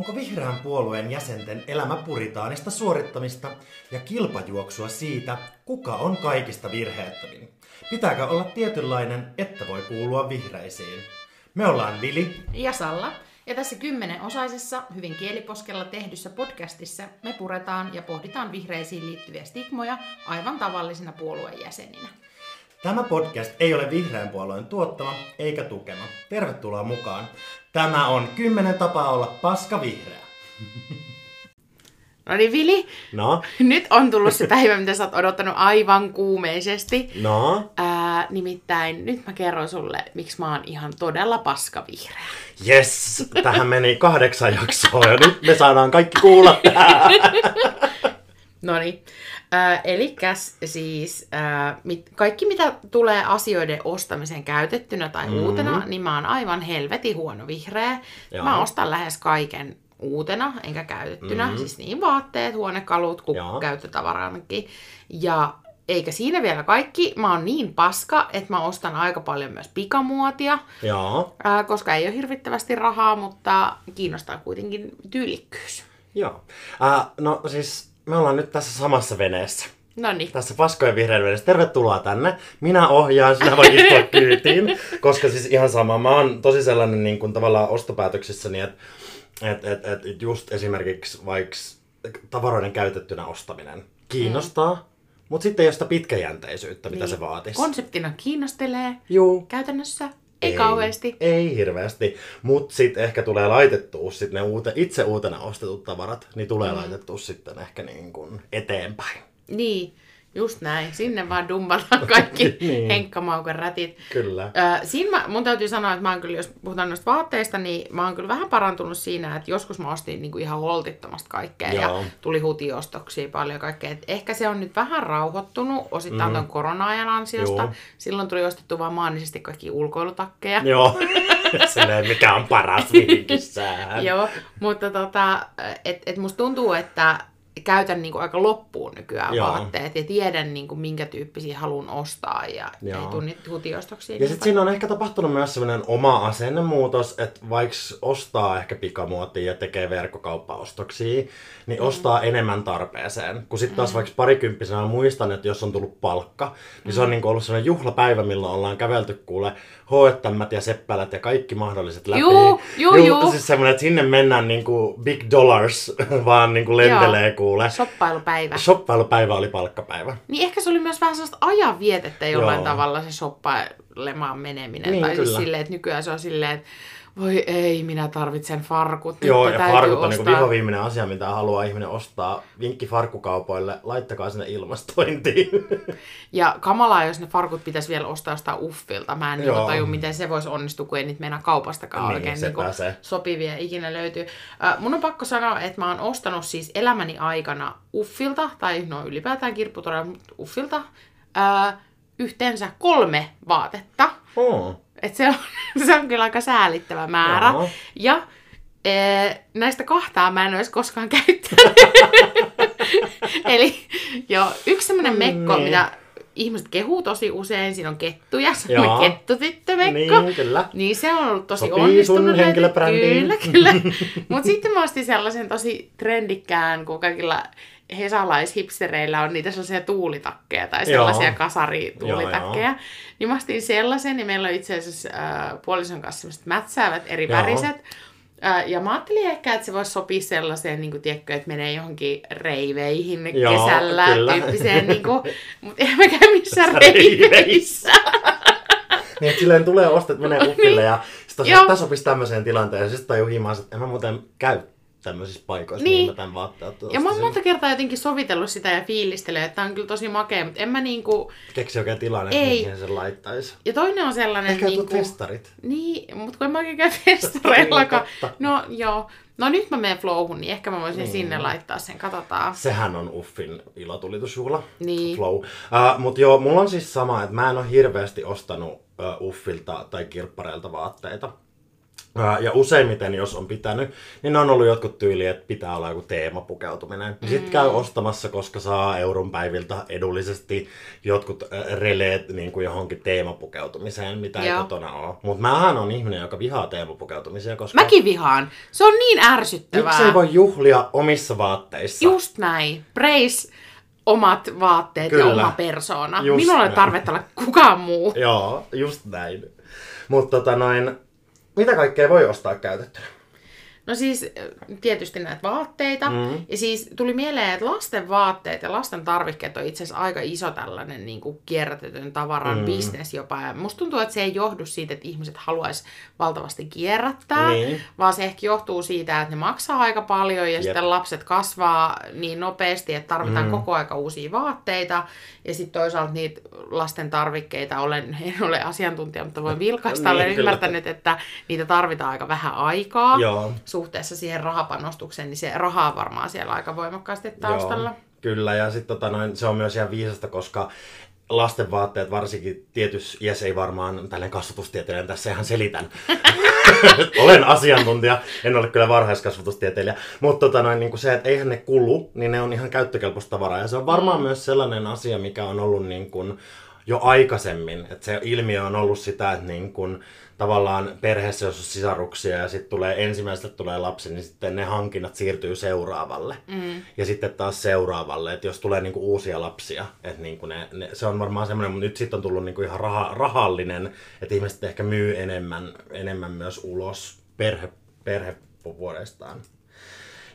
Onko vihreän puolueen jäsenten elämä puritaanista suorittamista ja kilpajuoksua siitä, kuka on kaikista virheettömin? Pitääkö olla tietynlainen, että voi kuulua vihreisiin? Me ollaan Vili ja Salla. Ja tässä kymmenen osaisessa, hyvin kieliposkella tehdyssä podcastissa me puretaan ja pohditaan vihreisiin liittyviä stigmoja aivan tavallisina puolueen jäseninä. Tämä podcast ei ole vihreän puolueen tuottama eikä tukema. Tervetuloa mukaan. Tämä on kymmenen tapaa olla paska vihreä. No niin, Vili. No? Nyt on tullut se päivä, mitä sä oot odottanut aivan kuumeisesti. No? Ää, nimittäin nyt mä kerron sulle, miksi mä oon ihan todella paska vihreä. Yes! Tähän meni kahdeksan jaksoa ja nyt me saadaan kaikki kuulla tää. No niin. Äh, Eli siis äh, mit, kaikki mitä tulee asioiden ostamiseen käytettynä tai mm-hmm. uutena, niin mä oon aivan helvetin huono vihreä. Joo. Mä ostan lähes kaiken uutena, enkä käytettynä. Mm-hmm. Siis niin vaatteet, huonekalut kuin Joo. käyttötavarankin. Ja eikä siinä vielä kaikki. Mä oon niin paska, että mä ostan aika paljon myös pikamuotia. Joo. Ää, koska ei ole hirvittävästi rahaa, mutta kiinnostaa kuitenkin tyylikkyys. Joo. Äh, no siis me ollaan nyt tässä samassa veneessä. No niin. Tässä paskojen vihreän veneessä. Tervetuloa tänne. Minä ohjaan, sinä voit istua kyytiin. Koska siis ihan sama, mä oon tosi sellainen niin kuin tavallaan ostopäätöksissäni, että et, et, et just esimerkiksi vaikka tavaroiden käytettynä ostaminen kiinnostaa, mm. mutta sitten ei ole sitä pitkäjänteisyyttä, mitä niin. se vaatisi. Konseptina kiinnostelee Juu. käytännössä. Ei, ei kauheasti. Ei hirveästi, mutta sitten ehkä tulee laitettua sit ne uute, itse uutena ostetut tavarat, niin tulee mm. laitettua sitten ehkä niin kuin eteenpäin. Niin, Just näin. Sinne vaan dumpataan kaikki niin. henkkamaukan rätit. Kyllä. Ö, siinä mä, mun täytyy sanoa, että mä oon kyllä, jos puhutaan noista vaatteista, niin mä oon kyllä vähän parantunut siinä, että joskus mä ostin niin kuin ihan holtittomasti kaikkea Joo. ja tuli hutiostoksia paljon kaikkea. Et ehkä se on nyt vähän rauhoittunut osittain mm. ton korona-ajan ansiosta. Joo. Silloin tuli ostettu vaan maanisesti kaikki ulkoilutakkeja. Joo, Silleen, mikä on paras vinkissään. Joo, mutta tota, et, et musta tuntuu, että käytän niin kuin aika loppuun nykyään Joo. vaatteet ja tiedän niin kuin minkä tyyppisiä haluan ostaa ja Joo. ei tule niitä hutiostoksia. Ja sitten siinä on ehkä tapahtunut myös sellainen oma asennemuutos, että vaikka ostaa ehkä pikamuotia ja tekee verkkokauppaostoksia, niin mm. ostaa enemmän tarpeeseen. Kun sitten taas mm. vaikka parikymppisenä muistan, että jos on tullut palkka, niin mm. se on mm. niin ollut sellainen juhlapäivä, milloin ollaan kävelty kuule hoettammät ja seppälät ja kaikki mahdolliset läpi. Juu, juu, juu. Siis semmoinen, että sinne mennään niin kuin big dollars, vaan niin kuin lentelee Joo. Kuule. Shoppailupäivä. Shoppailupäivä oli palkkapäivä. Niin ehkä se oli myös vähän sellaista ajanvietettä jollain Joo. tavalla se shoppailemaan meneminen. Niin, tai siis silleen, että nykyään se on silleen, että voi ei, minä tarvitsen farkut. Joo, ja farkut on niin vihoviimeinen asia, mitä haluaa ihminen ostaa. Vinkki farkkukaupoille, laittakaa sinne ilmastointiin. Ja kamalaa, jos ne farkut pitäisi vielä ostaa jostain uffilta. Mä en niin taju, miten se voisi onnistua, kun ei niitä mennä kaupastakaan niin, oikein niin sopivia ikinä löytyy. Äh, mun on pakko sanoa, että mä oon ostanut siis elämäni aikana uffilta, tai no ylipäätään kirpputorilla, mutta uffilta, äh, yhteensä kolme vaatetta. Oh. Et se, on, se on kyllä aika säälittävä määrä. Joo. Ja e, näistä kahtaa mä en olisi koskaan käyttänyt. Eli jo yksi semmoinen mekko, niin. mitä ihmiset kehuu tosi usein, siinä on kettuja, se on kettutyttömekko. Niin, kyllä. Niin se on ollut tosi Sopii onnistunut. sun henkilöbrändiin. Kyllä, kyllä. Mutta sitten mä ostin sellaisen tosi trendikkään, kun kaikilla hesalaishipstereillä on niitä sellaisia tuulitakkeja tai sellaisia Joo. kasarituulitakkeja. Joo, niin mä ostin sellaisen, niin meillä on itse asiassa äh, puolison kanssa sellaiset mätsäävät eri Joo. väriset. Äh, ja mä ajattelin ehkä, että se voisi sopia sellaiseen, niin kuin, tiedätkö, että menee johonkin reiveihin Joo, kesällä kyllä. tyyppiseen, niin kuin, mutta en mä käy missään reiveissä. niin, että silleen tulee ostet, menee uffille ja sitten sopisi tämmöiseen tilanteeseen. Sitten tajuu himaa, että en mä muuten käy tämmöisissä paikoissa, niin, niin mä tämän vaatteet Ja mä oon monta kertaa jotenkin sovitellut sitä ja fiilistelee, että on kyllä tosi makea, mutta en mä niinku... Keksi oikein tilanne, ei. mihin sen laittaisi. Ja toinen on sellainen... Ehkä niinku... festarit. Niin, mutta kun en mä oikein käy festareillakaan. no joo. No nyt mä menen flowhun, niin ehkä mä voisin niin. sinne laittaa sen, katsotaan. Sehän on Uffin ilotulitusjuhla. Niin. Flow. Uh, mutta joo, mulla on siis sama, että mä en ole hirveästi ostanut uh, Uffilta tai kirppareilta vaatteita. Ja useimmiten, jos on pitänyt, niin ne on ollut jotkut tyyli, että pitää olla joku teemapukeutuminen. Mm. Sitten käy ostamassa, koska saa euron päiviltä edullisesti jotkut releet niin kuin johonkin teemapukeutumiseen, mitä Joo. ei kotona ole. Mutta mähän on ihminen, joka vihaa teemapukeutumisia, koska... Mäkin vihaan. Se on niin ärsyttävää. Miksi ei voi juhlia omissa vaatteissa? Just näin. Praise omat vaatteet Kyllä. ja oma persoona. Just Minulla ei tarvetta olla kukaan muu. Joo, just näin. Mutta tota noin, mitä kaikkea voi ostaa käytettynä? No siis tietysti näitä vaatteita. Mm. Ja siis tuli mieleen, että lasten vaatteet ja lasten tarvikkeet on itse asiassa aika iso tällainen niin kuin kierrätetyn tavaran mm. bisnes jopa. Ja musta tuntuu, että se ei johdu siitä, että ihmiset haluaisi valtavasti kierrättää, niin. vaan se ehkä johtuu siitä, että ne maksaa aika paljon ja Jep. sitten lapset kasvaa niin nopeasti, että tarvitaan mm. koko aika uusia vaatteita. Ja sitten toisaalta niitä lasten tarvikkeita, olen, en ole asiantuntija, mutta voin vilkaista, niin, olen kyllä. ymmärtänyt, että niitä tarvitaan aika vähän aikaa. Joo suhteessa siihen rahapanostukseen, niin se raha on varmaan siellä aika voimakkaasti taustalla. Joo, kyllä, ja sitten tota noin, se on myös ihan viisasta, koska lasten vaatteet varsinkin tietysti, iässä ei varmaan tällainen kasvatustieteilijä tässä ihan selitän. Olen asiantuntija, en ole kyllä varhaiskasvatustieteilijä, mutta tota noin, niin kuin se, että eihän ne kulu, niin ne on ihan käyttökelpoista tavaraa. Ja se on varmaan mm. myös sellainen asia, mikä on ollut niin kuin jo aikaisemmin, että se ilmiö on ollut sitä, että niin kuin, tavallaan perheessä, jos on sisaruksia ja sitten tulee ensimmäiseltä tulee lapsi, niin sitten ne hankinnat siirtyy seuraavalle. Mm. Ja sitten taas seuraavalle, että jos tulee niinku uusia lapsia, että niinku ne, ne, se on varmaan semmoinen, mutta nyt sitten on tullut niinku ihan raha, rahallinen, että ihmiset ehkä myy enemmän, enemmän myös ulos perhe, perhevuodestaan.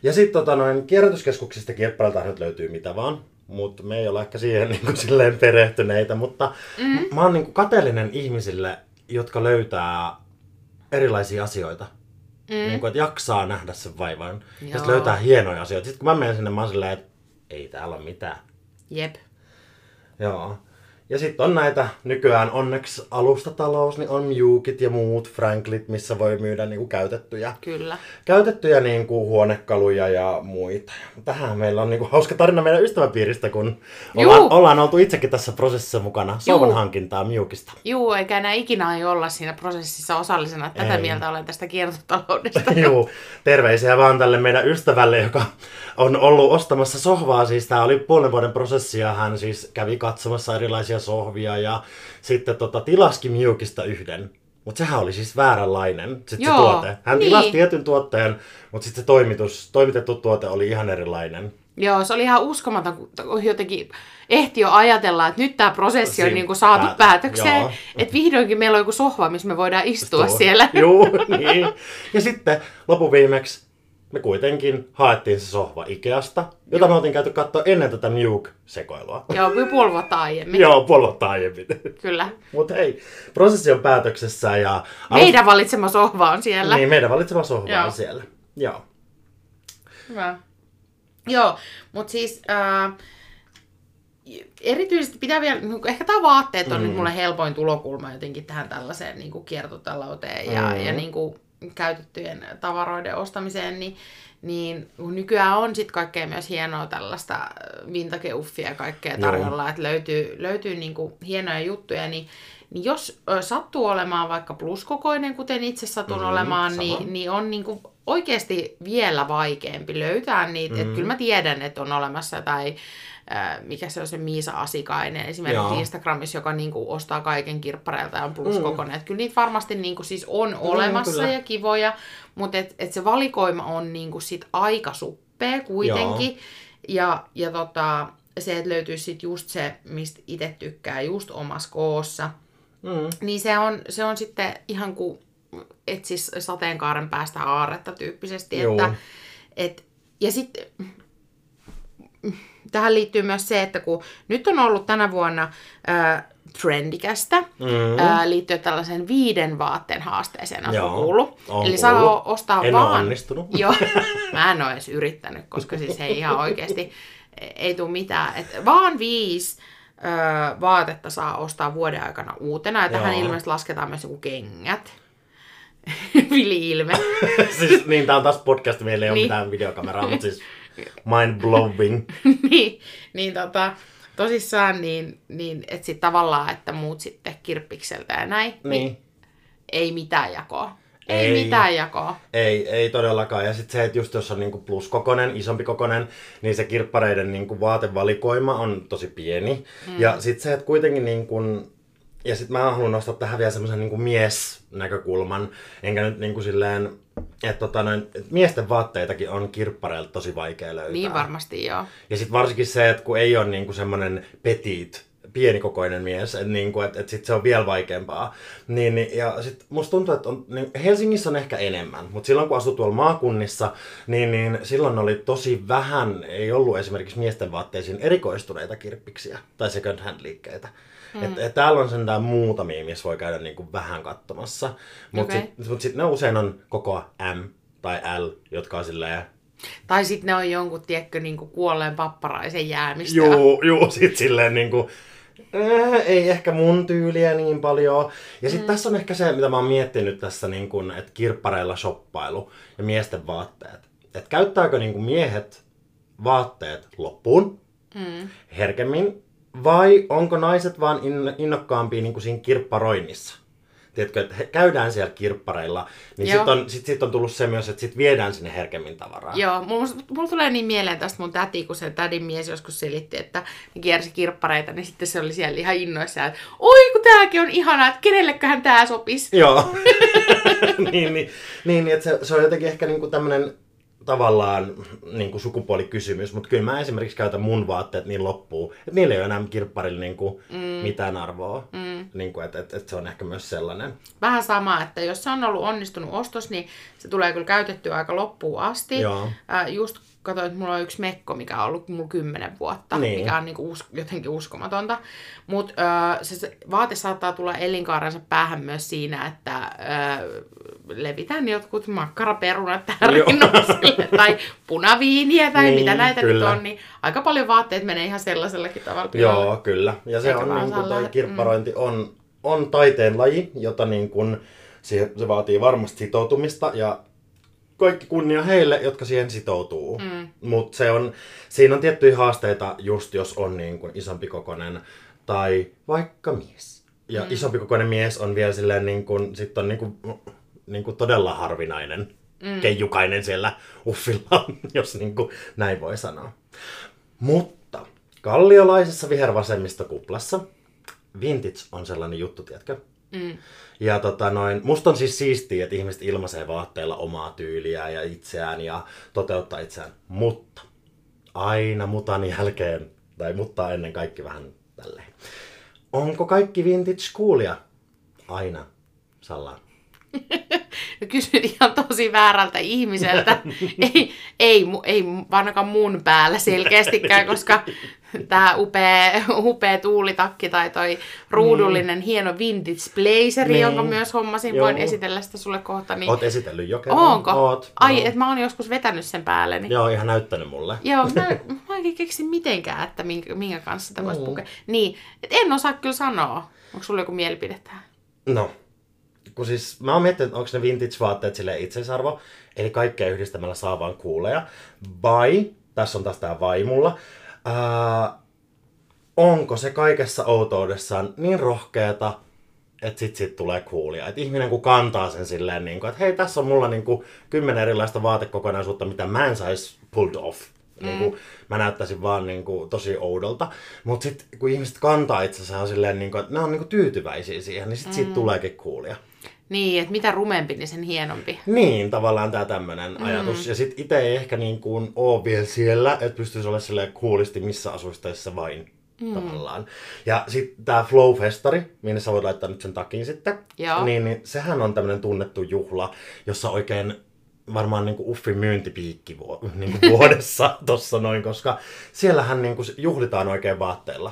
Ja sitten tota noin, kierrätyskeskuksista kierppailta nyt löytyy mitä vaan, mutta me ei ole ehkä siihen niin kuin, silleen perehtyneitä, mutta mm. mä oon niin kuin, kateellinen ihmisille, jotka löytää erilaisia asioita. Mm. Niin kuin, että jaksaa nähdä sen vaivan. Joo. Ja sitten löytää hienoja asioita. Sitten kun mä menen sinne, mä oon silleen, että ei täällä ole mitään. Jep. Joo. Ja sitten on näitä, nykyään onneksi alustatalous, niin on Mjukit ja muut Franklit, missä voi myydä niinku käytettyjä, Kyllä. käytettyjä niinku huonekaluja ja muita. Tähän meillä on niinku hauska tarina meidän ystäväpiiristä, kun ollaan, ollaan oltu itsekin tässä prosessissa mukana. Sovan hankintaa Mjukista. Joo, eikä enää ikinä ei olla siinä prosessissa osallisena. Tätä ei. mieltä olen tästä kiertotaloudesta. Joo, terveisiä vaan tälle meidän ystävälle, joka on ollut ostamassa sohvaa. Siis tämä oli puolen vuoden prosessi ja hän siis kävi katsomassa erilaisia sohvia ja sitten tota, tilaski Miukista yhden. Mutta sehän oli siis vääränlainen sit se tuote. Hän niin. tilasi tietyn tuotteen, mutta sitten se toimitus, toimitettu tuote oli ihan erilainen. Joo, se oli ihan uskomaton, kun jotenkin ehti jo ajatella, että nyt tämä prosessi on niin kuin saatu päät- päätökseen. Että vihdoinkin meillä on joku sohva, missä me voidaan istua Istua. siellä. Joo, niin. Ja sitten lopuviimeksi me kuitenkin haettiin se sohva Ikeasta, jota Joo. me oltiin käyty katsoa ennen tätä Nuke-sekoilua. Joo, puoli vuotta aiemmin. Joo, puoli vuotta aiemmin. Kyllä. Mutta hei, prosessi on päätöksessä ja... Meidän valitsema sohva on siellä. Niin, meidän valitsema sohva Joo. on siellä. Joo. Hyvä. Joo, mutta siis... Äh, erityisesti pitää vielä, niin ehkä tämä vaatteet on mm. nyt mulle helpoin tulokulma jotenkin tähän tällaiseen niin kuin kiertotalouteen ja, mm. ja niin kuin käytettyjen tavaroiden ostamiseen, niin, niin nykyään on sitten kaikkea myös hienoa tällaista vintageuffia ja kaikkea tarjolla, Joo. että löytyy, löytyy niinku hienoja juttuja, niin, niin jos sattuu olemaan vaikka pluskokoinen, kuten itse satun mm, olemaan, niin, niin on niinku oikeasti vielä vaikeampi löytää niitä. Mm. Et kyllä mä tiedän, että on olemassa tai mikä se on se Miisa Asikainen esimerkiksi Joo. Instagramissa, joka niinku ostaa kaiken kirppareilta ja on pluskokoinen. Mm. Kyllä niitä varmasti niinku siis on mm, olemassa mm, ja kivoja, mutta et, et se valikoima on niinku sit aika suppea kuitenkin. Joo. Ja, ja tota, se, että löytyy sit just se, mistä itse tykkää, just omassa koossa. Mm. Niin se on, se on sitten ihan kuin etsis sateenkaaren päästä aaretta tyyppisesti. Että, et, ja sitten tähän liittyy myös se, että kun nyt on ollut tänä vuonna äh, trendikästä mm. ää, liittyen tällaisen viiden vaatteen haasteeseen, on kuullut. On Eli saa ostaa en vaan... onnistunut. Joo, mä en ole edes yrittänyt, koska siis ei ihan oikeasti, ei tule mitään. Et vaan viisi ö, vaatetta saa ostaa vuoden aikana uutena, ja tähän ilmeisesti lasketaan myös joku kengät. Vili-ilme. siis niin, tää on taas podcast, meillä ei niin. ole mitään videokameraa, mutta siis mind blowing. niin, niin tota, tosissaan, niin, niin että sit tavallaan, että muut sitten kirppikseltä ja näin, niin, niin ei mitään jakoa. Ei, ei mitään jakoa. Ei, ei todellakaan. Ja sitten se, että just jos on niinku pluskokonen, isompi kokonen, niin se kirppareiden niinku vaatevalikoima on tosi pieni. Mm. Ja sitten se, että kuitenkin niinku, ja sitten mä haluan nostaa tähän vielä semmoisen niinku mies-näkökulman, enkä nyt niinku silleen, että tota noin, et miesten vaatteitakin on kirppareilta tosi vaikea löytää. Niin varmasti joo. Ja sitten varsinkin se, että kun ei ole niinku semmoinen petit, pienikokoinen mies, että niinku, et, et sit se on vielä vaikeampaa. Niin, niin, ja sit musta tuntuu, että on, niin Helsingissä on ehkä enemmän, mutta silloin kun asui tuolla maakunnissa, niin, niin silloin oli tosi vähän, ei ollut esimerkiksi miesten vaatteisiin erikoistuneita kirppiksiä tai second hand liikkeitä. Mm. Et, et täällä on sentään muutamia, missä voi käydä niinku vähän katsomassa. Mutta okay. sitten mut sit ne usein on koko M tai L, jotka on silleen tai sitten ne on jonkun, tiedätkö, niinku kuolleen papparaisen jäämistä. Joo, joo, sit silleen niinku, äh, ei ehkä mun tyyliä niin paljon. Ja sitten mm. tässä on ehkä se, mitä mä oon miettinyt tässä, niin että kirppareilla shoppailu ja miesten vaatteet. Että käyttääkö niin miehet vaatteet loppuun mm. herkemmin vai onko naiset vaan innokkaampia niin kuin siinä kirpparoinnissa? Tiedätkö, että käydään siellä kirppareilla, niin sitten on, sit, sit on tullut se myös, että sit viedään sinne herkemmin tavaraa. Joo, mulla, mulla tulee niin mieleen tästä mun täti, kun se tädin mies joskus selitti, että ne kiersi kirppareita, niin sitten se oli siellä ihan innoissaan, että oi kun tääkin on ihanaa, että kenelleköhän tää sopisi. Joo, niin, niin, niin, että se, se on jotenkin ehkä niinku tämmöinen tavallaan niin kuin sukupuolikysymys, mutta kyllä mä esimerkiksi käytän mun vaatteet niin loppuun, että niillä ei ole enää kirpparilla niin kuin mm. mitään arvoa. Mm. Niin kuin, että, että, että se on ehkä myös sellainen. Vähän sama, että jos se on ollut onnistunut ostos, niin se tulee kyllä käytettyä aika loppuun asti. Joo. Äh, just katsoin, että mulla on yksi mekko, mikä on ollut mulla kymmenen vuotta, niin. mikä on niinku us- jotenkin uskomatonta. Mutta se, se vaate saattaa tulla elinkaarensa päähän myös siinä, että ö, levitään jotkut makkaraperunat tähän rinnoksille, tai punaviiniä tai niin, mitä näitä kyllä. nyt on, niin aika paljon vaatteet menee ihan sellaisellakin tavalla. Joo, kyllä. Ja se Eikä on niin kuin toi kirpparointi mm. on, on taiteen laji, jota niin kuin, se, se vaatii varmasti sitoutumista ja kaikki kunnia heille, jotka siihen sitoutuu. Mm. Mutta se on, siinä on tiettyjä haasteita, just jos on niin kuin isompi kokonen tai vaikka mies. Ja mm. isompi kokoinen mies on vielä silleen niin kuin, sit on niin kuin, niin kuin todella harvinainen mm. keijukainen siellä uffilla, jos niin kuin näin voi sanoa. Mutta kalliolaisessa vihervasemmistokuplassa vintage on sellainen juttu, tiedätkö? Mm. Ja tota noin, musta on siis siistiä, että ihmiset ilmaisee vaatteilla omaa tyyliä ja itseään ja toteuttaa itseään. Mutta aina mutan jälkeen, tai mutta ennen kaikki vähän tälleen. Onko kaikki vintage coolia? Aina, Salla. No kysyt ihan tosi väärältä ihmiseltä. ei, ei, ei ainakaan mun päällä selkeästikään, koska tämä upea, upea tuulitakki tai toi ruudullinen niin. hieno vintage blazeri, niin. jonka myös hommasin, Joo. voin esitellä sitä sulle kohta. Niin... Oot esitellyt jo kerran. Onko? Oot. Ai, että mä oon joskus vetänyt sen päälle. Niin... Joo, ihan näyttänyt mulle. Joo, mä, mä en keksi mitenkään, että minkä, minkä kanssa sitä voisi mm. pukea. Niin, et en osaa kyllä sanoa. Onko sulla joku mielipide tähän? No, kun siis mä oon miettinyt, onko ne vintage-vaatteet sille itseisarvo, eli kaikkea yhdistämällä saa vaan kuuleja. Vai, tässä on taas tää vai mulla, ää, onko se kaikessa outoudessaan niin rohkeeta, että sit sit tulee kuulia. Että ihminen kun kantaa sen silleen, niin kuin, että hei, tässä on mulla niin kuin, kymmenen erilaista vaatekokonaisuutta, mitä mä en saisi pulled off. Mm. Niin kuin, mä näyttäisin vaan niin kuin, tosi oudolta. Mutta sitten kun ihmiset kantaa itsensä silleen, niin kuin, että ne on niin kuin, tyytyväisiä siihen, niin sit mm. siitä tuleekin kuulia. Niin, että mitä rumempi, niin sen hienompi. Niin, tavallaan tämä tämmöinen mm. ajatus. Ja sitten itse ei ehkä niin kuin ole vielä siellä, että pystyisi olla silleen kuulisti missä asuisteissa vain. Mm. tavallaan. Ja sitten tämä Flow-festari, minne sä voit laittaa nyt sen takin sitten, Joo. Niin, niin sehän on tämmöinen tunnettu juhla, jossa oikein varmaan niin kuin uffin myyntipiikki vu- niin kuin vuodessa tossa noin, koska siellähän niin kuin juhlitaan oikein vaatteilla.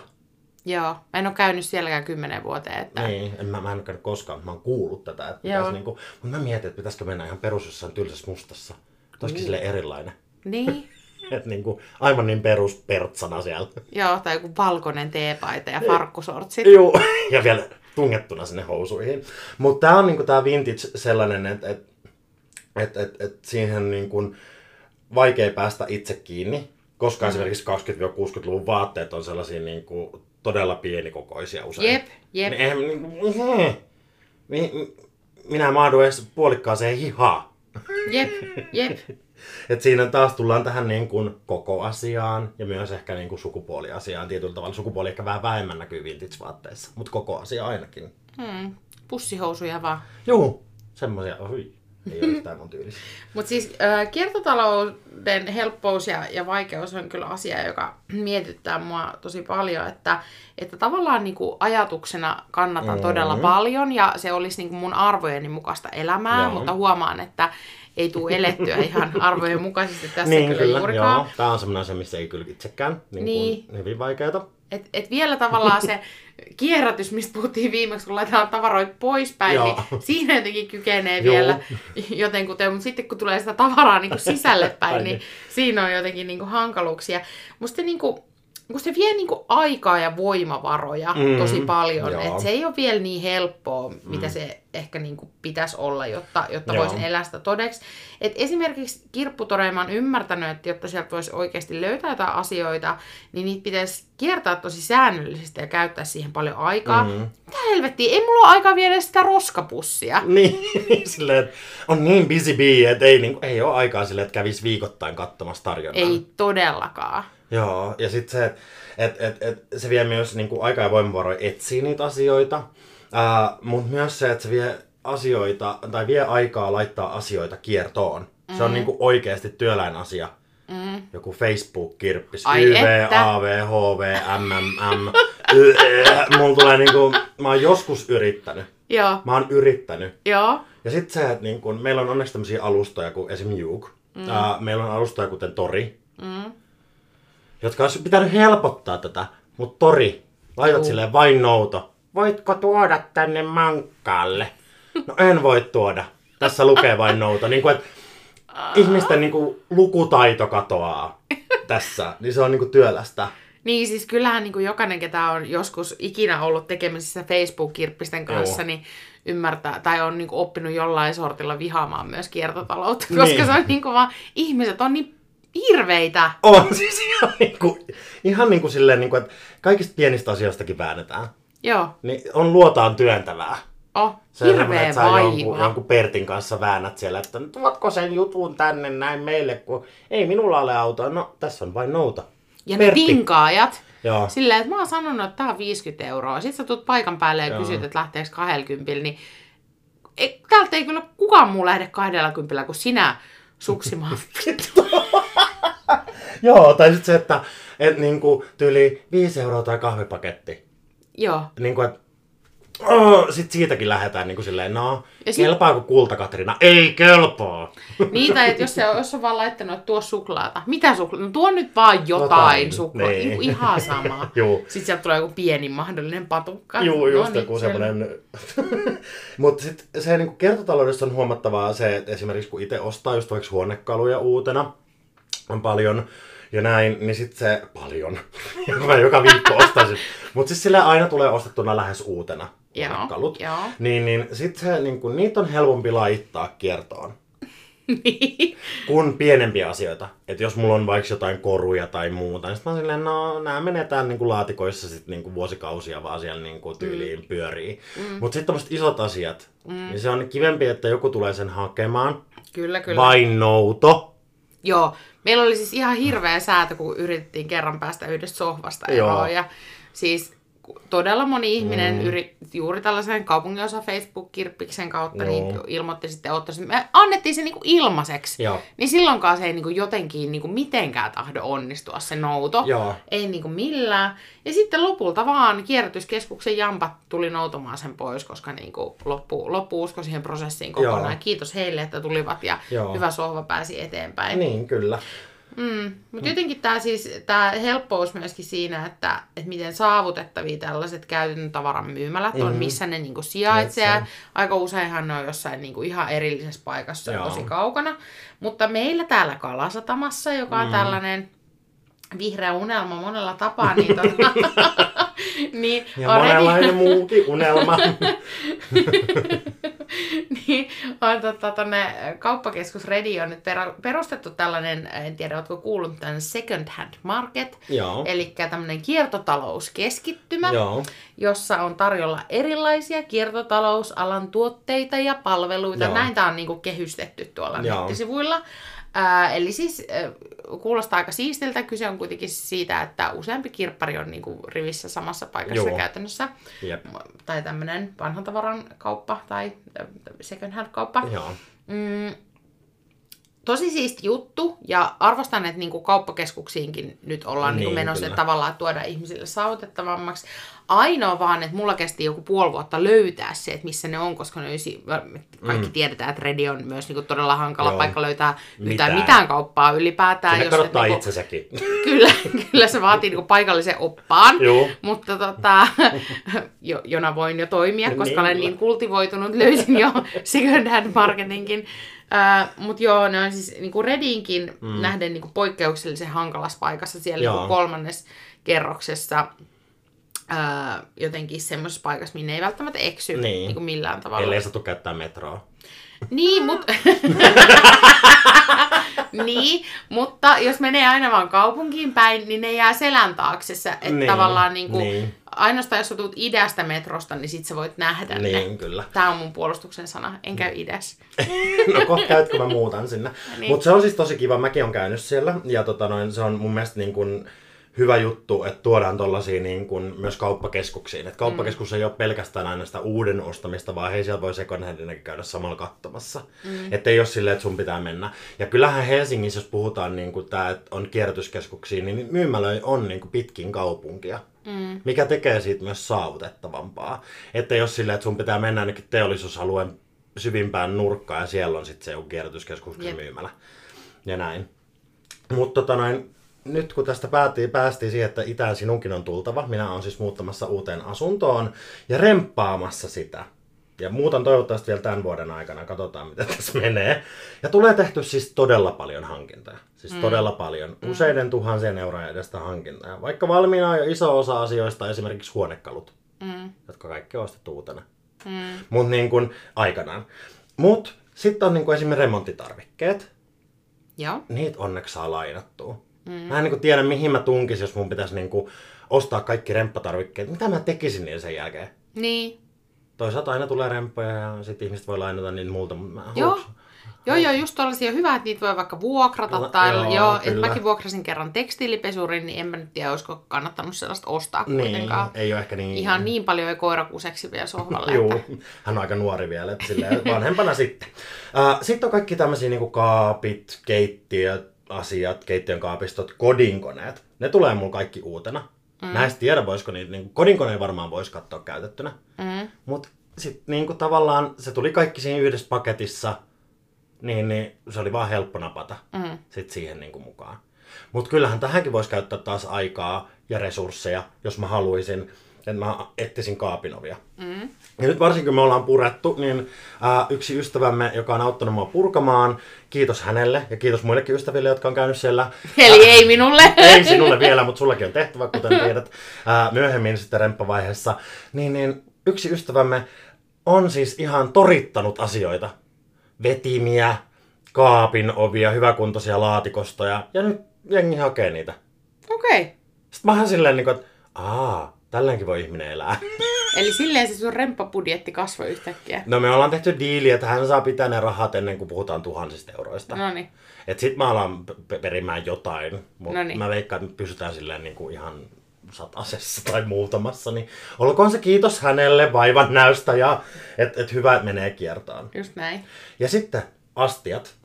Joo, mä en ole käynyt sielläkään kymmenen vuoteen. Että... Niin, en, mä, mä en ole käynyt koskaan, mä oon kuullut tätä. Että Joo. Niin kuin, mutta mä mietin, että pitäisikö mennä ihan perus jossain tylsässä mustassa. Olisikin mm. sille erilainen. Niin. että niin kuin, aivan niin peruspertsana siellä. Joo, tai joku valkoinen teepaita ja farkkusortsit. Joo, ja vielä tungettuna sinne housuihin. Mutta tämä on niinku tää vintage sellainen, että et, et, et, et siihen niinku vaikea päästä itse kiinni, koska mm. esimerkiksi 20-60-luvun vaatteet on sellaisia niinku todella pienikokoisia usein. Jep, jep. Niin, eihän, niin, minä mahdun edes puolikkaaseen hihaan. Jep, jep. Et siinä taas tullaan tähän niin kuin koko asiaan ja myös ehkä niin kuin sukupuoliasiaan tietyllä tavalla. Sukupuoli ehkä vähän vähemmän näkyy vintage-vaatteissa, mutta koko asia ainakin. Hmm. Pussihousuja vaan. Joo, semmoisia. Oi, ei ole yhtään mun tyylisiä. Mutta siis äh, kiertotalouden helppous ja, ja vaikeus on kyllä asia, joka mietittää mua tosi paljon, että, että tavallaan niin kuin ajatuksena kannatan mm-hmm. todella paljon ja se olisi niin kuin mun arvojeni mukaista elämää, Joo. mutta huomaan, että ei tule elettyä ihan arvojen mukaisesti tässä niin, kyllä, kyllä juurikaan. Joo. Tämä on semmoinen asia, missä ei kyllä itsekään niin niin. Hyvin vaikeata. Et, et vielä tavallaan se kierrätys, mistä puhuttiin viimeksi, kun laitetaan tavaroita poispäin, niin siinä jotenkin kykenee Joo. vielä jotenkuten, mutta sitten kun tulee sitä tavaraa niin kuin sisälle päin, niin siinä on jotenkin niin kuin hankaluuksia. Musta niin kuin, kun se vie niinku aikaa ja voimavaroja mm, tosi paljon. Et se ei ole vielä niin helppoa, mitä mm. se ehkä niinku pitäisi olla, jotta, jotta voisi elää sitä todeksi. Et esimerkiksi kirpputoreja mä oon ymmärtänyt, että jotta sieltä voisi oikeasti löytää jotain asioita, niin niitä pitäisi kiertää tosi säännöllisesti ja käyttää siihen paljon aikaa. Mm. Mitä helvettiä, ei mulla ole aikaa viedä sitä roskapussia. Niin, silleen, että on niin busy bee, että ei, niin, ei ole aikaa silleen, että kävisi viikoittain katsomassa tarjonnan. Ei todellakaan. Joo, ja sitten se, että et, et, se vie myös niinku, aikaa ja voimavaroja etsiä niitä asioita, mutta myös se, että se vie asioita, tai vie aikaa laittaa asioita kiertoon. Mm. Se on mm. niinku oikeasti työläin asia. Mm. Joku Facebook-kirppis, YV, AV, HV, MMM. Mulla tulee niinku, mä oon joskus yrittänyt. Joo. Mä oon yrittänyt. Joo. Ja sitten se, että niinku, meillä on onneksi tämmöisiä alustoja kuin esim. Juke. Mm. Uh, meillä on alustoja kuten Tori. Mm jotka olisi pitänyt helpottaa tätä, mutta tori, laitat Juu. silleen vain nouto. Voitko tuoda tänne mankkaalle? No en voi tuoda. Tässä lukee vain nouto. Niin kuin, että ihmisten niin kuin, lukutaito katoaa tässä, niin se on niin kuin, työlästä. Niin, siis kyllähän niin kuin jokainen, ketä on joskus ikinä ollut tekemisissä Facebook-kirppisten kanssa, Joo. niin ymmärtää, tai on niin kuin, oppinut jollain sortilla vihaamaan myös kiertotaloutta, koska niin. se on niin kuin vaan, ihmiset on niin hirveitä. On siis ihan niin kuin, ihan niin kuin silleen, niin kuin, että kaikista pienistä asioistakin väännetään. Joo. Niin on luotaan työntävää. Oh, se hirveä että sä jonkun, jonkun Pertin kanssa väännät siellä, että tuotko sen jutun tänne näin meille, kun ei minulla ole autoa. No, tässä on vain nouta. Ja Pertti. ne tinkaajat. Joo. Silleen, että mä oon sanonut, että tää on 50 euroa. Sitten sä tulet paikan päälle ja Joo. kysyt, että lähteekö 20, niin ei, täältä ei kyllä kukaan muu lähde 20, kun sinä suksimaan. Joo, tai sitten se, että et, niinku, tyyli 5 euroa tai kahvipaketti. Joo. Niinku, että Oh, sitten siitäkin lähdetään niin kuin silleen, no, ja sit... kelpaako kulta Katrina? Ei kelpaa. Tai että jos, se, jos on vaan laittanut, että tuo suklaata. Mitä suklaata? No tuo nyt vaan jotain, jotain. suklaata. Niin. Ihan sama. Sitten sieltä tulee joku pieni mahdollinen patukka. Joo, just no, joku niin, semmoinen. Mutta sitten se niin kuin kertotaloudessa on huomattavaa se, että esimerkiksi kun itse ostaa just vaikka huonekaluja uutena, on paljon ja näin, niin sitten se paljon, mä joka viikko ostaisin. Mutta siis sillä aina tulee ostettuna lähes uutena kalut. Niin, niin sitten se, niin kun, niitä on helpompi laittaa kiertoon. niin. Kuin pienempiä asioita. Että jos mulla on vaikka jotain koruja tai muuta, niin sitten mä silleen, no nämä menetään niin kuin laatikoissa sit niin kuin vuosikausia vaan siellä niin kuin tyyliin mm. pyörii. Mm. Mutta sitten tämmöiset isot asiat, mm. niin se on kivempi, että joku tulee sen hakemaan. Kyllä, kyllä. Vain nouto. Joo, meillä oli siis ihan hirveä säätö, kun yritettiin kerran päästä yhdestä sohvasta eroon. Ja siis todella moni ihminen mm. yrit, juuri tällaisen kaupunginosa Facebook-kirppiksen kautta niin ilmoitti sitten, että me annettiin se niinku ilmaiseksi. Joo. Niin silloinkaan se ei niinku jotenkin niinku mitenkään tahdo onnistua se nouto. Joo. Ei niinku millään. Ja sitten lopulta vaan kierrätyskeskuksen jampat tuli noutomaan sen pois, koska niinku loppu, loppu usko siihen prosessiin kokonaan. Joo. Kiitos heille, että tulivat ja Joo. hyvä sohva pääsi eteenpäin. Niin, kyllä. Mm, mutta jotenkin tämä siis, tää helppous myöskin siinä, että, että miten saavutettavia tällaiset käytetyn tavaran myymälät mm-hmm. on, missä ne niinku sijaitsee. Aika useinhan ne on jossain niinku ihan erillisessä paikassa Joo. tosi kaukana. Mutta meillä täällä Kalasatamassa, joka on mm. tällainen vihreä unelma monella tapaa, niin, tota, niin ja monenlainen muukin unelma. niin on tota, tonne kauppakeskus Redi on nyt perustettu tällainen, en tiedä, oletko kuullut tämän second hand market, eli tämmöinen kiertotalouskeskittymä, Joo. jossa on tarjolla erilaisia kiertotalousalan tuotteita ja palveluita. Joo. Näin tämä on niinku kehystetty tuolla Joo. nettisivuilla. Ää, eli siis ää, kuulostaa aika siistiltä. Kyse on kuitenkin siitä, että useampi kirppari on niinku rivissä samassa paikassa Joo. käytännössä. Jep. Tai tämmöinen vanhan tavaran kauppa tai second hand kauppa. Joo. Mm, tosi siisti juttu ja arvostan, että niinku kauppakeskuksiinkin nyt ollaan niinku Niin, menossa kyllä. että tavallaan tuoda ihmisille saavutettavammaksi. Ainoa vaan, että mulla kesti joku puoli vuotta löytää se, että missä ne on, koska ne olisi, kaikki mm. tiedetään, että Redi on myös niinku todella hankala Joo. paikka löytää mitään, Mitään. mitään kauppaa ylipäätään. Sinne jos niinku- itsensäkin. Kyllä, kyllä se vaatii niinku paikallisen oppaan. Joo. Mutta tota, jo, jona voin jo toimia, koska Niin, olen niin kultivoitunut, löysin jo second hand marketingin. Uh, Mutta joo, ne on siis niinku Redinkin mm. nähden niinku poikkeuksellisen hankalassa paikassa siellä Joo. niinku kolmannes kerroksessa. Uh, jotenkin semmoisessa paikassa, minne ei välttämättä eksy Niin. niinku millään tavalla. Ellei satu käyttää metroa. Niin, mutta... niin, mutta jos menee aina vaan kaupunkiin päin, niin ne jää selän taakse. Että Niin, niin, tavallaan niin kuin, niin. Ainoastaan jos sä tulet idästä metrosta, niin sit sä voit nähdä ne. Niin, kyllä. Tämä on mun puolustuksen sana. En käy idässä. No kohta käyt, kun mä muutan sinne. Niin. Mutta se on siis tosi kiva, mäkin on käynyt siellä. Ja tota noin, se on mun mielestä niin kun hyvä juttu, että tuodaan tollasia niin myös kauppakeskuksiin. Et kauppakeskus mm. ei ole pelkästään aina sitä uuden ostamista, vaan hei siellä voi second handinakin käydä samalla katsomassa. Mm. Että ei ole silleen, että sun pitää mennä. Ja kyllähän Helsingissä, jos puhutaan niin kuin tää, että on kierrätyskeskuksia, niin myymälöi on niin kuin pitkin kaupunkia. Mm. Mikä tekee siitä myös saavutettavampaa. Että jos silleen, että sun pitää mennä ainakin teollisuusalueen syvimpään nurkkaan ja siellä on sitten se joku kierrätyskeskuksen Jep. myymälä. Ja näin. Mutta tota noin, nyt kun tästä päätiin, päästiin siihen, että itään sinunkin on tultava, minä olen siis muuttamassa uuteen asuntoon ja remppaamassa sitä. Ja muutan toivottavasti vielä tämän vuoden aikana, katsotaan miten tässä menee. Ja tulee tehty siis todella paljon hankintoja. Siis mm. todella paljon. Useiden tuhansien eurojen edestä hankintoja. Vaikka valmiina on jo iso osa asioista, esimerkiksi huonekalut, Mm. jotka kaikki on ostettu uutena. Mm. Mut niin kuin aikanaan. Mut sitten on niin kuin esimerkiksi remonttitarvikkeet. Joo. Niitä onneksi saa lainattua. Mm. Mä en niin tiedä, mihin mä tunkisin, jos mun pitäisi niin kuin ostaa kaikki remppatarvikkeet. Mitä mä tekisin niiden sen jälkeen? Niin. Toisaalta aina tulee remppoja ja sitten ihmiset voi lainata niin multa. mutta Mä Joo. Joo, joo, just tollasia hyvä, että niitä voi vaikka vuokrata. Kyllä, tai, joo, joo, että mäkin vuokrasin kerran tekstiilipesurin, niin en mä nyt tiedä, olisiko kannattanut sellaista ostaa Niin, kuitenkaan. ei ole ehkä niin... Ihan niin paljon ei koira kuseksi vielä sohvalle. Joo, että- hän on aika nuori vielä, että silleen vanhempana sitten. Uh, sitten on kaikki tämmöisiä niinku kaapit, keittiöt, asiat, keittiön kaapistot, kodinkoneet. Ne tulee mulla kaikki uutena. Mm. Mä en tiedä, voisiko niitä, niinku, kodinkoneen varmaan voisi katsoa käytettynä. Mm. Mutta sitten niinku, tavallaan se tuli kaikki siinä yhdessä paketissa, niin, niin se oli vaan helppo napata Mm. sit siihen niinku, mukaan. Mutta kyllähän tähänkin voisi käyttää taas aikaa ja resursseja, jos mä haluaisin, että mä etsisin kaapinovia. Mm. Ja nyt varsinkin kun me ollaan purettu, niin ää, yksi ystävämme, joka on auttanut mua purkamaan, kiitos hänelle ja kiitos muillekin ystäville, jotka on käynyt siellä. Eli ei minulle. Ei sinulle vielä, mutta sullakin on tehtävä, kuten tiedät, ää, myöhemmin sitten remppavaiheessa. Niin, niin yksi ystävämme on siis ihan torittanut asioita. Vetimiä, kaapin ovia, hyväkuntoisia laatikostoja ja nyt jengi hakee niitä. Okei. Okay. Sitten mä oon silleen, niin kuin, että aa, tälleenkin voi ihminen elää. Eli silleen se sun remppabudjetti kasvoi yhtäkkiä. No me ollaan tehty diili, että hän saa pitää ne rahat ennen kuin puhutaan tuhansista euroista. No niin. Et sit mä alan pe- perimään jotain, mutta Noniin. mä veikkaan, että me pysytään silleen niin kuin ihan satasessa tai muutamassa, niin olkoon se kiitos hänelle vaivan näystä ja että et hyvä, että menee kiertaan. Just näin. Ja sitten astiat.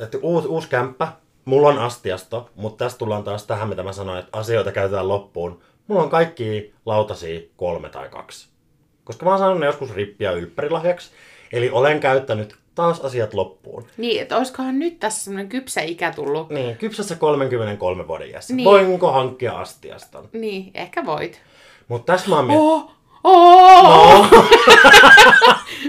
Että uusi, uusi kämppä, mulla on astiasto, mutta tässä tullaan taas tähän, mitä mä sanoin, että asioita käytetään loppuun. Mulla on kaikki lautasia kolme tai kaksi. Koska mä oon saanut ne joskus rippiä ylppärilahjaksi. Eli olen käyttänyt taas asiat loppuun. Niin, että olisikohan nyt tässä semmoinen kypsä ikä tullut. Niin, kypsässä 33 vuoden iässä. Niin. Voinko hankkia astiaston? Niin, ehkä voit. Mutta tässä mä oon miettinyt. Oh, oh, No.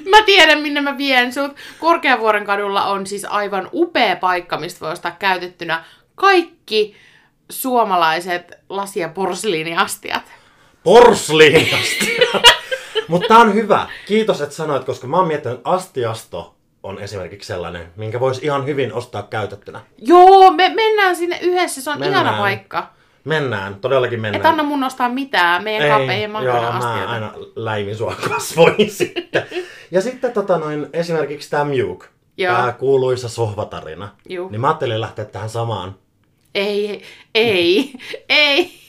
Mä tiedän, minne mä vien sut. Korkeavuoren kadulla on siis aivan upea paikka, mistä voi ostaa käytettynä kaikki suomalaiset lasi- ja porsliiniastiat. Porsliinasta. Mutta tää on hyvä. Kiitos, että sanoit, koska mä oon miettinyt, että astiasto on esimerkiksi sellainen, minkä voisi ihan hyvin ostaa käytettynä. Joo, me mennään sinne yhdessä, se on mennään. ihana paikka. Mennään, todellakin mennään. Et anna mun nostaa mitään, meidän kaapeen ei mahdolla Joo, mä aina läivin sua kasvoihin sitten. Ja sitten tota noin, esimerkiksi tämä Mjuk, tämä kuuluisa sohvatarina. Juu. Niin mä ajattelin lähteä tähän samaan. Ei, ei, ei.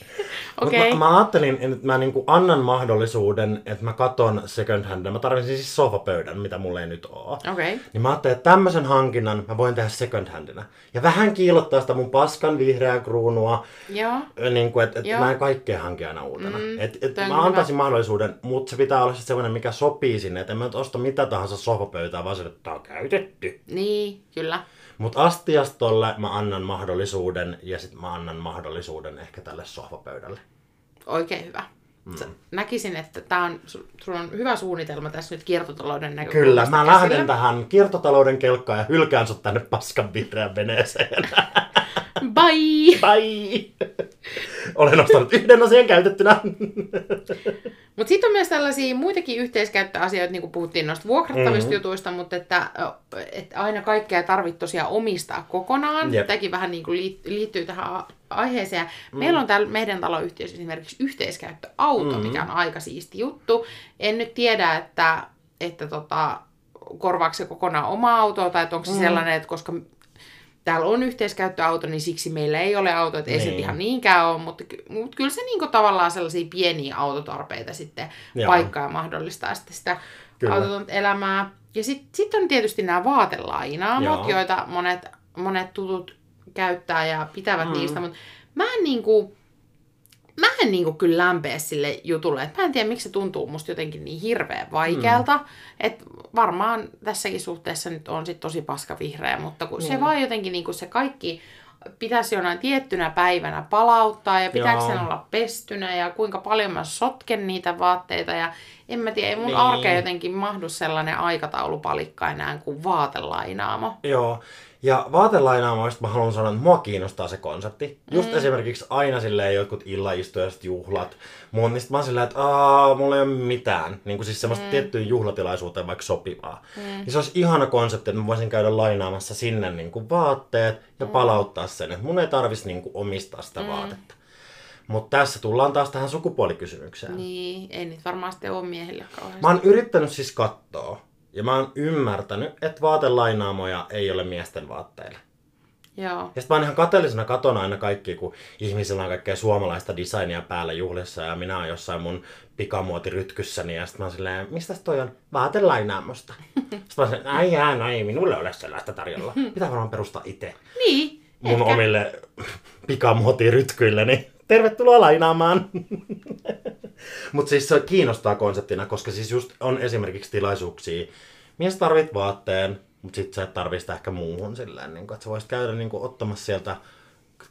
Okay. Mä, mä ajattelin, että mä niinku annan mahdollisuuden, että mä katon second handia. Mä tarvitsin siis sofapöydän, mitä mulla ei nyt oo. Okay. Niin mä ajattelin, että tämmöisen hankinnan mä voin tehdä second handina. Ja vähän kiilottaa sitä mun paskan vihreää kruunua. Joo. Niin kuin, että et mä en kaikkea hankia aina uutena. Mm, et, et mä antaisin hyvä. mahdollisuuden, mutta se pitää olla sitten semmoinen, mikä sopii sinne. Että en mä nyt osta mitä tahansa sofapöytää, vaan se, että tää on käytetty. Niin, kyllä. Mutta astiastolle mä annan mahdollisuuden ja sitten mä annan mahdollisuuden ehkä tälle sohvapöydälle. Oikein hyvä. Mm. Näkisin, että tämä on, sulla on hyvä suunnitelma tässä nyt kiertotalouden näkökulmasta. Kyllä, mä käsillä. lähden tähän kiertotalouden kelkkaan ja hylkään sut tänne paskan vihreän veneeseen. Bye! Bye! Olen ostanut yhden asian käytettynä. Mutta sitten on myös tällaisia muitakin yhteiskäyttöasioita, niin kuin puhuttiin noista vuokrattavista mm-hmm. jutuista, mutta että, että aina kaikkea tarvitsee tosiaan omistaa kokonaan. Yep. Tämäkin vähän niin kuin liittyy tähän aiheeseen. Mm. Meillä on täällä meidän taloyhtiössä esimerkiksi yhteiskäyttöauto, mm-hmm. mikä on aika siisti juttu. En nyt tiedä, että, että tota, korvaako se kokonaan oma auto, tai onko se mm. sellainen, että koska täällä on yhteiskäyttöauto, niin siksi meillä ei ole auto, että ei niin. se ihan niinkään ole, mutta, mutta kyllä se niin tavallaan sellaisia pieniä autotarpeita sitten Joo. paikkaa mahdollistaa sitten sitä autotonta elämää. Ja sitten sit on tietysti nämä vaatelainaamot, joita monet, monet tutut käyttää ja pitävät mm. niistä, mutta mä en niin kuin, mä en niinku kyllä lämpeä sille jutulle. Et mä en tiedä, miksi se tuntuu musta jotenkin niin hirveän vaikealta. Mm. Et varmaan tässäkin suhteessa nyt on sit tosi paska vihreä, mutta kun mm. se vaan jotenkin niinku se kaikki pitäisi jonain tiettynä päivänä palauttaa ja pitääkö sen olla pestynä ja kuinka paljon mä sotken niitä vaatteita ja en mä tiedä, ei mun niin. arkeen jotenkin mahdu sellainen aikataulupalikka enää kuin vaatelainaamo. Joo, ja vaatelainaamoista mä haluan sanoa, että mua kiinnostaa se konsepti. Just mm. esimerkiksi aina silleen jotkut illaistujaiset juhlat. Mun, niin mä oon silleen, että Aa, mulla ei ole mitään. Niin kuin siis semmoista mm. tiettyyn juhlatilaisuuteen vaikka sopivaa. Mm. Niin se olisi ihana konsepti, että mä voisin käydä lainaamassa sinne niin kuin vaatteet ja mm. palauttaa sen. Että mun ei tarvitsisi niin kuin omistaa sitä mm. vaatetta. Mutta tässä tullaan taas tähän sukupuolikysymykseen. Niin, ei niitä varmaan sitten ole miehille kauheasti. Mä oon yrittänyt siis katsoa ja mä oon ymmärtänyt, että vaatelainaamoja ei ole miesten vaatteille. Joo. Ja sitten mä oon ihan kateellisena katon aina kaikki, kun ihmisillä on kaikkea suomalaista designia päällä juhlissa ja minä oon jossain mun pikamuotirytkyssäni ja sitten mä oon silleen, mistä toi on? Vaatelainaamosta. sitten mä oon ai jää, no ei minulle ole sellaista tarjolla. Pitää varmaan perustaa itse. Niin. Mun ehkä. omille pikamuotirytkyilleni. Tervetuloa lainaamaan. Mutta siis se kiinnostaa konseptina, koska siis just on esimerkiksi tilaisuuksia, mies tarvit vaatteen, mutta sitten sä et tarvii sitä ehkä muuhun silleen, niin kun, että sä voisit käydä niin kun, ottamassa sieltä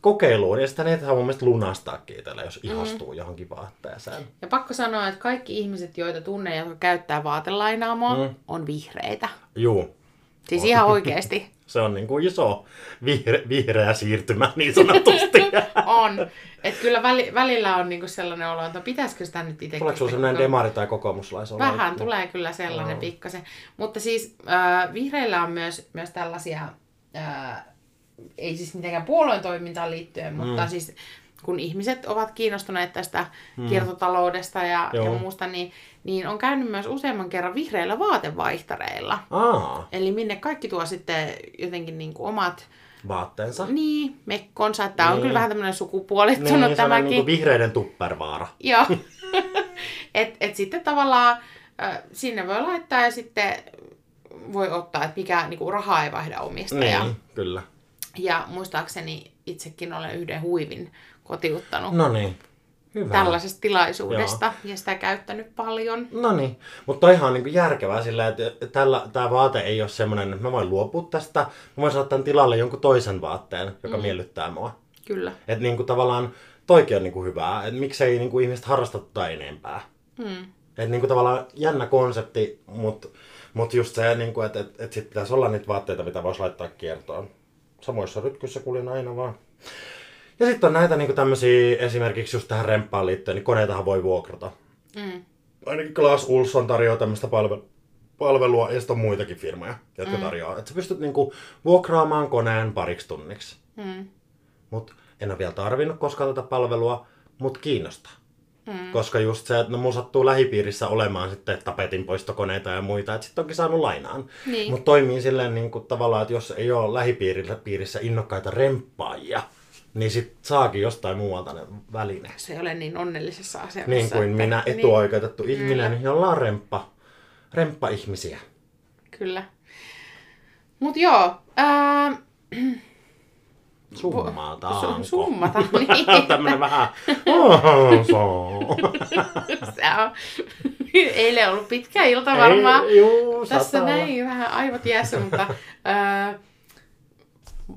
kokeiluun, ja sitä niitä mun mielestä lunastaakin itsellä, jos ihastuu mm. johonkin vaatteeseen. Ja pakko sanoa, että kaikki ihmiset, joita tunne, jotka käyttää vaatelainaamoa, mm. on vihreitä. Juu. Siis ihan oikeasti. Se on niin kuin iso vihre, vihreä siirtymä niin sanotusti. on. Että kyllä väli, välillä on niinku sellainen olo, että pitäisikö sitä nyt itse... Tuleeko sinulla sellainen demari- tai kokoomuslaisolo? Vähän tulee kyllä sellainen no. pikkasen. Mutta siis äh, vihreillä on myös, myös tällaisia, äh, ei siis mitenkään puolueen toimintaan liittyen, mutta mm. siis kun ihmiset ovat kiinnostuneet tästä mm. kiertotaloudesta ja, ja muusta, niin, niin on käynyt myös useamman kerran vihreillä vaatevaihtareilla. Aa. Eli minne kaikki tuo sitten jotenkin niin kuin omat vaatteensa. Niin, mekkonsa. Tämä niin. on kyllä vähän tämmöinen sukupuolittunut niin, tämäkin. Niin kuin vihreiden tuppervaara. Joo. et, et sitten tavallaan äh, sinne voi laittaa ja sitten voi ottaa, että mikä niin kuin rahaa ei vaihda omistaja. Niin, kyllä. Ja muistaakseni itsekin olen yhden huivin kotiuttanut. No niin. Hyvä. tällaisesta tilaisuudesta Joo. ja sitä käyttänyt paljon. No niin, mutta toihan on niin järkevää sillä, että tällä, tämä vaate ei ole semmoinen, että mä voin luopua tästä, mä voin saada tämän tilalle jonkun toisen vaatteen, joka mm. miellyttää mua. Kyllä. Että niin kuin tavallaan toikin on niin kuin hyvää, että miksei niin kuin ihmiset harrasta tätä enempää. Mm. Että niin kuin tavallaan jännä konsepti, mutta mut just se, niin kuin, että, että, että sit pitäisi olla niitä vaatteita, mitä voisi laittaa kiertoon. Samoissa rytkyssä kuljen aina vaan. Ja sitten on näitä niinku tämmöisiä, esimerkiksi just tähän remppaan liittyen, niin koneitahan voi vuokrata. Mm. ainakin Klaas Ulsson tarjoaa tämmöistä palvelua palvelua ja sitten on muitakin firmoja, jotka mm. tarjoaa. Että sä pystyt niinku vuokraamaan koneen pariksi tunniksi. Mm. Mut en ole vielä tarvinnut koskaan tätä palvelua, mutta kiinnostaa. Mm. Koska just se, että no mun sattuu lähipiirissä olemaan sitten tapetinpoistokoneita ja muita, että sitten onkin saanut lainaan. Niin. Mutta toimii silleen niin kuin tavallaan, että jos ei ole lähipiirissä innokkaita remppaajia, niin sit saakin jostain muualta ne välineet. Se ei ole niin onnellisessa asemassa. Niin kuin että... minä niin. etuoikeutettu niin. ihminen, jolla on remppa, remppa-ihmisiä. Kyllä. Mut joo, ää... Summataanko? Su- summata, niin. Tämmönen vähän... Se on... Eilen ollut pitkä ilta varmaan. Ei, juu, Tässä sataa. näin vähän aivot jäässä, mutta... Ää,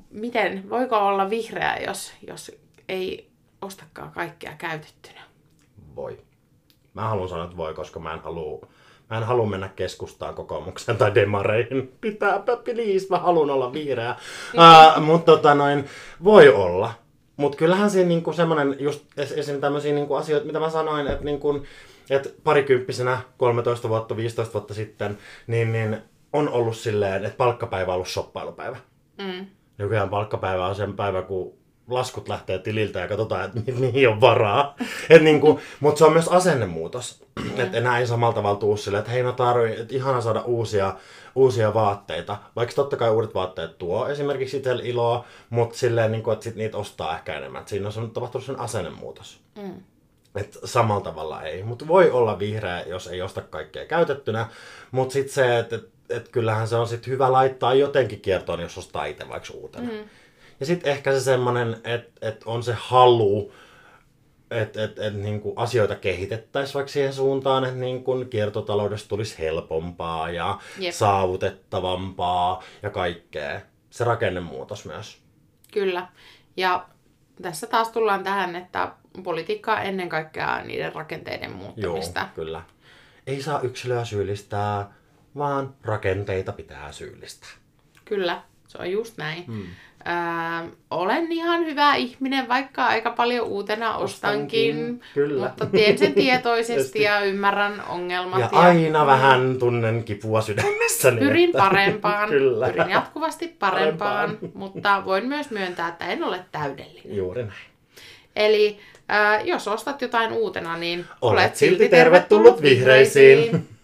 miten, voiko olla vihreä, jos, jos ei ostakaan kaikkea käytettynä? Voi. Mä haluan sanoa, että voi, koska mä en halua Mä en halua mennä keskustaan kokoomukseen tai demareihin. Pitää, please, mä haluan olla vihreä. uh, mutta tota noin, voi olla. Mutta kyllähän siinä niinku semmoinen, just esim. tämmöisiä niinku asioita, mitä mä sanoin, että niinku, et parikymppisenä, 13 vuotta, 15 vuotta sitten, niin, niin on ollut silleen, että palkkapäivä on ollut shoppailupäivä. Mm. Nykyään palkkapäivä on sen päivä, kun laskut lähtee tililtä ja katsotaan, että mi- mihin on varaa. Et niinku, Mutta se on myös asennemuutos. Että enää ei samalla tavalla tuu silleen, että hei mä tarvitsen, että ihana saada uusia, uusia vaatteita. Vaikka totta kai uudet vaatteet tuo esimerkiksi itsellä iloa, mutta silleen, niin kuin, että sit niitä ostaa ehkä enemmän. Et siinä on tapahtunut sen asennemuutos. Mm. Et samalla tavalla ei. Mutta voi olla vihreä, jos ei osta kaikkea käytettynä. Mutta sitten se, että et, et kyllähän se on sit hyvä laittaa jotenkin kiertoon, jos ostaa itse vaikka uutena. Mm. Ja sitten ehkä se semmoinen, että et on se halu, että et, et, niinku asioita kehitettäisiin vaikka siihen suuntaan, että niinku kiertotaloudesta tulisi helpompaa ja Jep. saavutettavampaa ja kaikkea. Se rakennemuutos myös. Kyllä. Ja tässä taas tullaan tähän, että politiikka ennen kaikkea niiden rakenteiden muuttamista. Joo, kyllä. Ei saa yksilöä syyllistää, vaan rakenteita pitää syyllistää. Kyllä, se on just näin. Hmm. Öö, olen ihan hyvä ihminen, vaikka aika paljon uutena ostankin, ostankin kyllä. mutta teen sen tietoisesti ja ymmärrän ongelmat. Ja, ja aina ja... vähän tunnen kipua sydämessä. Pyrin että... parempaan, kyllä. pyrin jatkuvasti parempaan, parempaan, mutta voin myös myöntää, että en ole täydellinen. Juuri näin. Eli äh, jos ostat jotain uutena, niin olet, olet silti tervetullut vihreisiin. vihreisiin.